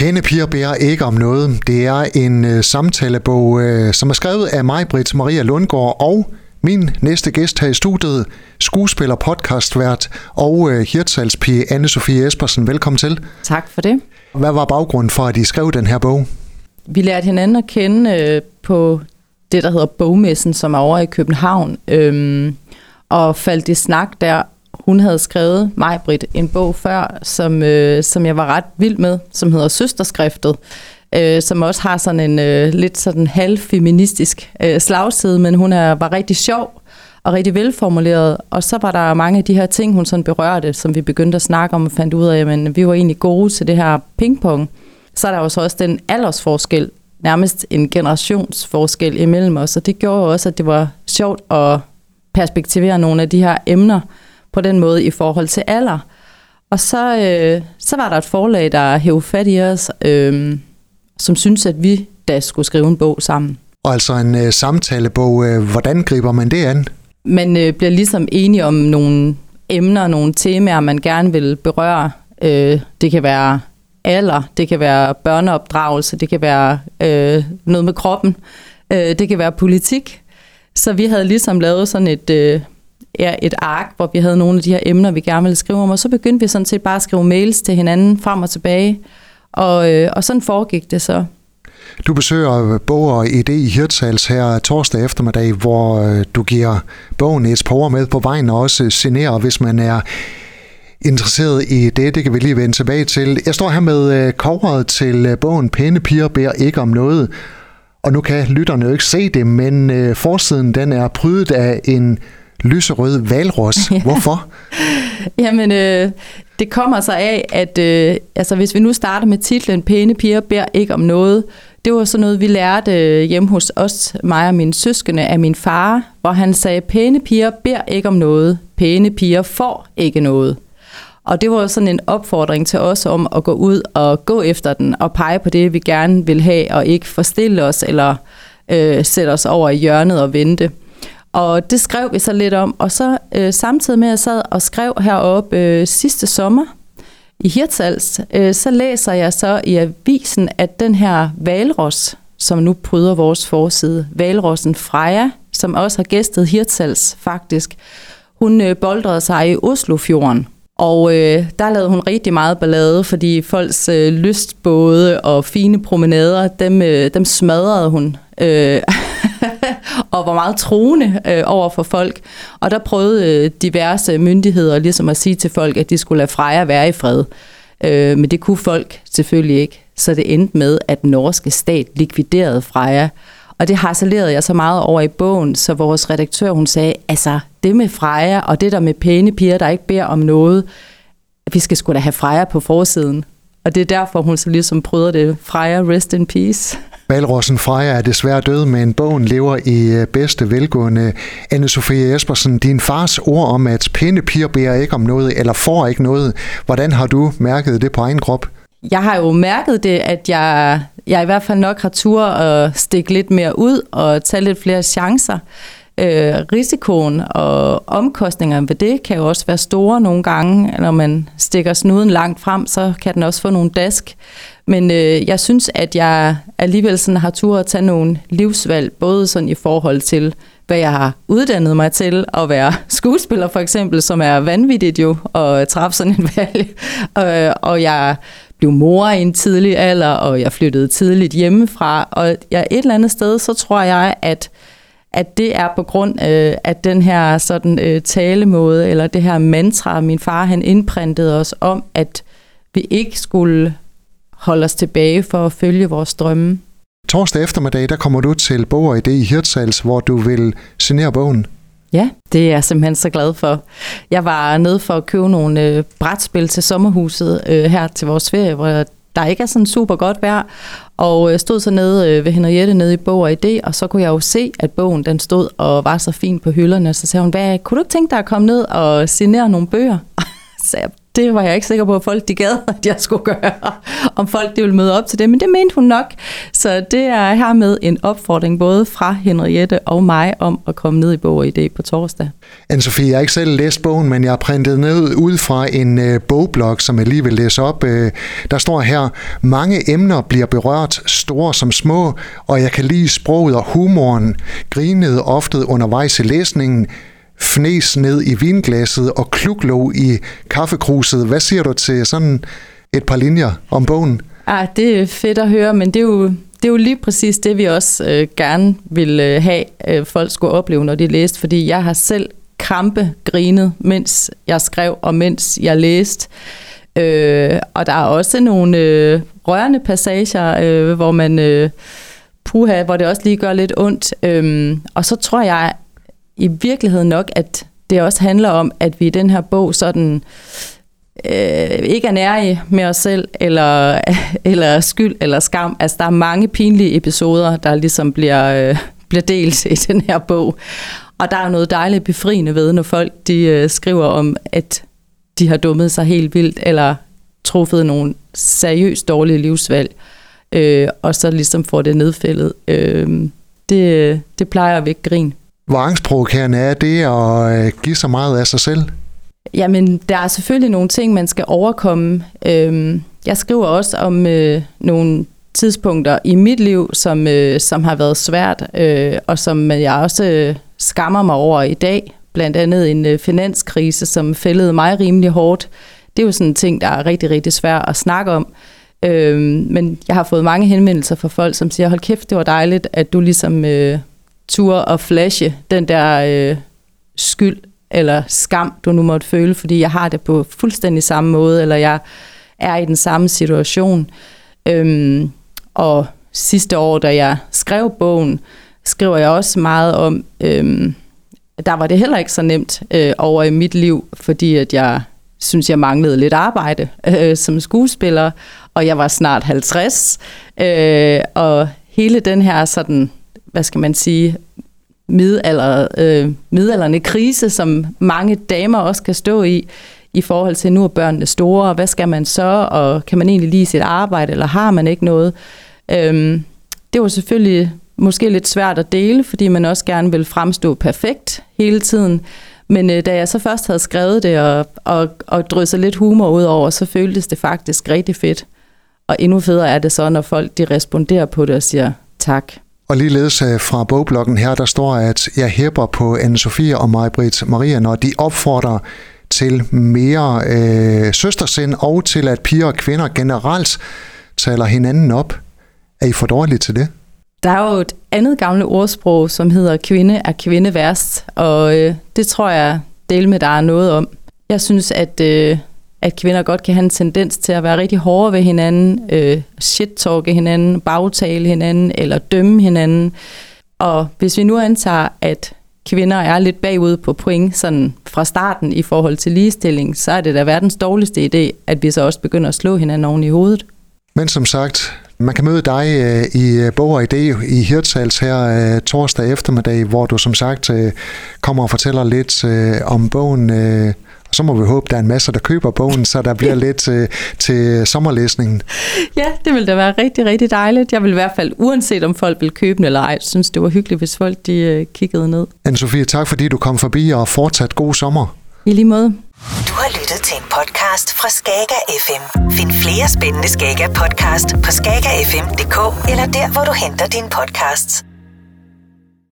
Pæne piger bærer ikke om noget. Det er en uh, samtalebog, uh, som er skrevet af mig, Britt Maria Lundgaard, og min næste gæst her i studiet, skuespiller, podcastvært og uh, hirtsalspige Anne-Sophie Espersen. Velkommen til. Tak for det. Hvad var baggrunden for, at I skrev den her bog? Vi lærte hinanden at kende uh, på det, der hedder Bogmessen, som er over i København, øhm, og faldt i snak der hun havde skrevet, mig, Britt, en bog før, som, øh, som jeg var ret vild med, som hedder Søsterskriftet, øh, som også har sådan en øh, lidt sådan halvfeministisk øh, slagside, men hun er, var rigtig sjov og rigtig velformuleret. Og så var der mange af de her ting, hun sådan berørte, som vi begyndte at snakke om og fandt ud af, men vi var egentlig gode til det her pingpong. Så er der jo så også den aldersforskel, nærmest en generationsforskel imellem os, og det gjorde også, at det var sjovt at perspektivere nogle af de her emner, på den måde i forhold til alder. Og så, øh, så var der et forlag, der hævde fat i os, øh, som syntes, at vi da skulle skrive en bog sammen. Og altså en øh, samtalebog, øh, hvordan griber man det an? Man øh, bliver ligesom enige om nogle emner, nogle temaer, man gerne vil berøre. Øh, det kan være alder, det kan være børneopdragelse, det kan være øh, noget med kroppen, øh, det kan være politik. Så vi havde ligesom lavet sådan et... Øh, et ark, hvor vi havde nogle af de her emner, vi gerne ville skrive om, og så begyndte vi sådan set bare at skrive mails til hinanden frem og tilbage, og, øh, og sådan foregik det så. Du besøger Bog og Idé i Hirtshals her torsdag eftermiddag, hvor øh, du giver bogen et par med på vejen og også signerer, hvis man er interesseret i det. Det kan vi lige vende tilbage til. Jeg står her med øh, coveret til øh, bogen Pæne piger beder ikke om noget. Og nu kan lytterne jo ikke se det, men forsiden den er prydet af en lyserød valros. Hvorfor? Jamen, øh, det kommer så af, at øh, altså, hvis vi nu starter med titlen Pæne piger beder ikke om noget, det var sådan noget, vi lærte øh, hjemme hos os, mig og mine søskende, af min far, hvor han sagde, pæne piger beder ikke om noget, pæne piger får ikke noget. Og det var sådan en opfordring til os om at gå ud og gå efter den og pege på det, vi gerne vil have, og ikke forstille os eller øh, sætte os over i hjørnet og vente. Og det skrev vi så lidt om, og så øh, samtidig med at jeg sad og skrev heroppe øh, sidste sommer i Hirtshals, øh, så læser jeg så i avisen, at den her valros, som nu pryder vores forside, valrossen Freja, som også har gæstet Hirtshals faktisk, hun øh, boldrede sig i Oslofjorden. Og øh, der lavede hun rigtig meget ballade, fordi folks øh, lystbåde og fine promenader, dem, øh, dem smadrede hun. Øh, og var meget troende øh, over for folk. Og der prøvede øh, diverse myndigheder ligesom at sige til folk, at de skulle lade Freja være i fred. Øh, men det kunne folk selvfølgelig ikke. Så det endte med, at den norske stat likviderede Freja. Og det harcelerede jeg så meget over i bogen, så vores redaktør hun sagde, altså det med Freja og det der med pæne piger, der ikke beder om noget, vi skal skulle da have Freja på forsiden. Og det er derfor, hun så ligesom prøvede det. Freja, rest in peace. Valrossen Freja er desværre død, men bogen lever i øh, bedste velgående. Anne-Sophie Espersen, din fars ord om, at pæne piger beder ikke om noget, eller får ikke noget. Hvordan har du mærket det på egen krop? Jeg har jo mærket det, at jeg, jeg i hvert fald nok har tur at stikke lidt mere ud og tage lidt flere chancer. Øh, risikoen og omkostningerne ved det kan jo også være store nogle gange. Når man stikker snuden langt frem, så kan den også få nogle dask. Men øh, jeg synes, at jeg alligevel sådan har tur at tage nogle livsvalg, både sådan i forhold til, hvad jeg har uddannet mig til at være skuespiller for eksempel, som er vanvittigt jo at træffe sådan en valg. og, og jeg blev mor i en tidlig alder, og jeg flyttede tidligt hjemmefra. Og jeg, et eller andet sted, så tror jeg, at at det er på grund øh, af den her sådan øh, talemåde, eller det her mantra, min far han indprintede os om, at vi ikke skulle holde os tilbage for at følge vores drømme. Torsdag eftermiddag, der kommer du til Bog og Idé i Hirtshals, hvor du vil signere bogen. Ja, det er jeg simpelthen så glad for. Jeg var nede for at købe nogle øh, brætspil til sommerhuset øh, her til vores ferie, hvor der ikke er sådan super godt vejr, og øh, stod så nede øh, ved Henriette nede i Bog og Idé, og så kunne jeg jo se, at bogen den stod og var så fin på hylderne, så sagde hun, hvad, kunne du ikke tænke dig at komme ned og signere nogle bøger? så jeg, det var jeg ikke sikker på, at folk de gad, at jeg skulle gøre, om folk de ville møde op til det, men det mente hun nok. Så det er hermed en opfordring både fra Henriette og mig om at komme ned i Bog og Idé på torsdag. anne Sofie, jeg har ikke selv læst bogen, men jeg har printet ned ud fra en øh, bogblog, som jeg lige vil læse op. Øh, der står her, mange emner bliver berørt, store som små, og jeg kan lide sproget og humoren, grinede ofte undervejs i læsningen, fnes ned i vinglasset og kluklo i kaffekruset. Hvad siger du til sådan et par linjer om bogen? Ah, det er fedt at høre, men det er jo, det er jo lige præcis det, vi også øh, gerne vil øh, have, øh, folk skulle opleve, når de læste, fordi jeg har selv krampe grinet, mens jeg skrev og mens jeg læste. Øh, og der er også nogle øh, rørende passager, øh, hvor man øh, puha, hvor det også lige gør lidt ondt. Øhm, og så tror jeg i virkeligheden nok, at det også handler om, at vi i den her bog sådan øh, ikke er nærige med os selv, eller, eller skyld eller skam. Altså, der er mange pinlige episoder, der ligesom bliver, øh, bliver delt i den her bog. Og der er noget dejligt befriende ved, når folk de, øh, skriver om, at de har dummet sig helt vildt, eller truffet nogle seriøst dårlige livsvalg, øh, og så ligesom får det nedfældet. Øh, det, det plejer at vække grin. Hvor angstprovokerende er det at øh, give så meget af sig selv? Jamen, der er selvfølgelig nogle ting, man skal overkomme. Øhm, jeg skriver også om øh, nogle tidspunkter i mit liv, som, øh, som har været svært, øh, og som jeg også øh, skammer mig over i dag. Blandt andet en øh, finanskrise, som fældede mig rimelig hårdt. Det er jo sådan en ting, der er rigtig, rigtig svært at snakke om. Øhm, men jeg har fået mange henvendelser fra folk, som siger, hold kæft, det var dejligt, at du ligesom øh, ture og flashe den der øh, skyld eller skam, du nu måtte føle, fordi jeg har det på fuldstændig samme måde, eller jeg er i den samme situation. Øhm, og sidste år, da jeg skrev bogen, skriver jeg også meget om, øhm, der var det heller ikke så nemt øh, over i mit liv, fordi at jeg synes, jeg manglede lidt arbejde øh, som skuespiller, og jeg var snart 50, øh, og hele den her sådan, hvad skal man sige, middelalder, øh, middelalderne krise, som mange damer også kan stå i, i forhold til, nu er børnene store, og hvad skal man så, og kan man egentlig lide sit arbejde, eller har man ikke noget? Øhm, det var selvfølgelig måske lidt svært at dele, fordi man også gerne vil fremstå perfekt hele tiden. Men øh, da jeg så først havde skrevet det og, og, og drysset lidt humor ud over, så føltes det faktisk rigtig fedt. Og endnu federe er det så, når folk de responderer på det og siger tak. Og ligeledes øh, fra bogblokken her, der står, at jeg hæpper på Anne-Sophie og Maj-Brit Maria, når de opfordrer til mere øh, søstersind og til, at piger og kvinder generelt taler hinanden op. Er I for dårlige til det? Der er jo et andet gamle ordsprog, som hedder kvinde er kvinde værst, og øh, det tror jeg del med, der er noget om. Jeg synes, at øh, at kvinder godt kan have en tendens til at være rigtig hårde ved hinanden, øh, shit-talke hinanden, bagtale hinanden eller dømme hinanden. Og hvis vi nu antager, at kvinder er lidt bagud på point sådan fra starten i forhold til ligestilling, så er det da verdens dårligste idé, at vi så også begynder at slå hinanden oven i hovedet. Men som sagt, man kan møde dig øh, i øh, Bog og Idé i Hirtshals her øh, torsdag eftermiddag, hvor du som sagt øh, kommer og fortæller lidt øh, om bogen så må vi håbe, der er en masse, der køber bogen, så der bliver lidt til, til sommerlæsningen. Ja, det vil da være rigtig, rigtig dejligt. Jeg vil i hvert fald, uanset om folk vil købe den eller ej, synes det var hyggeligt, hvis folk de uh, kiggede ned. Anne-Sophie, tak fordi du kom forbi og fortsat god sommer. I lige måde. Du har lyttet til en podcast fra Skager FM. Find flere spændende Skager podcast på skagerfm.dk eller der, hvor du henter dine podcasts.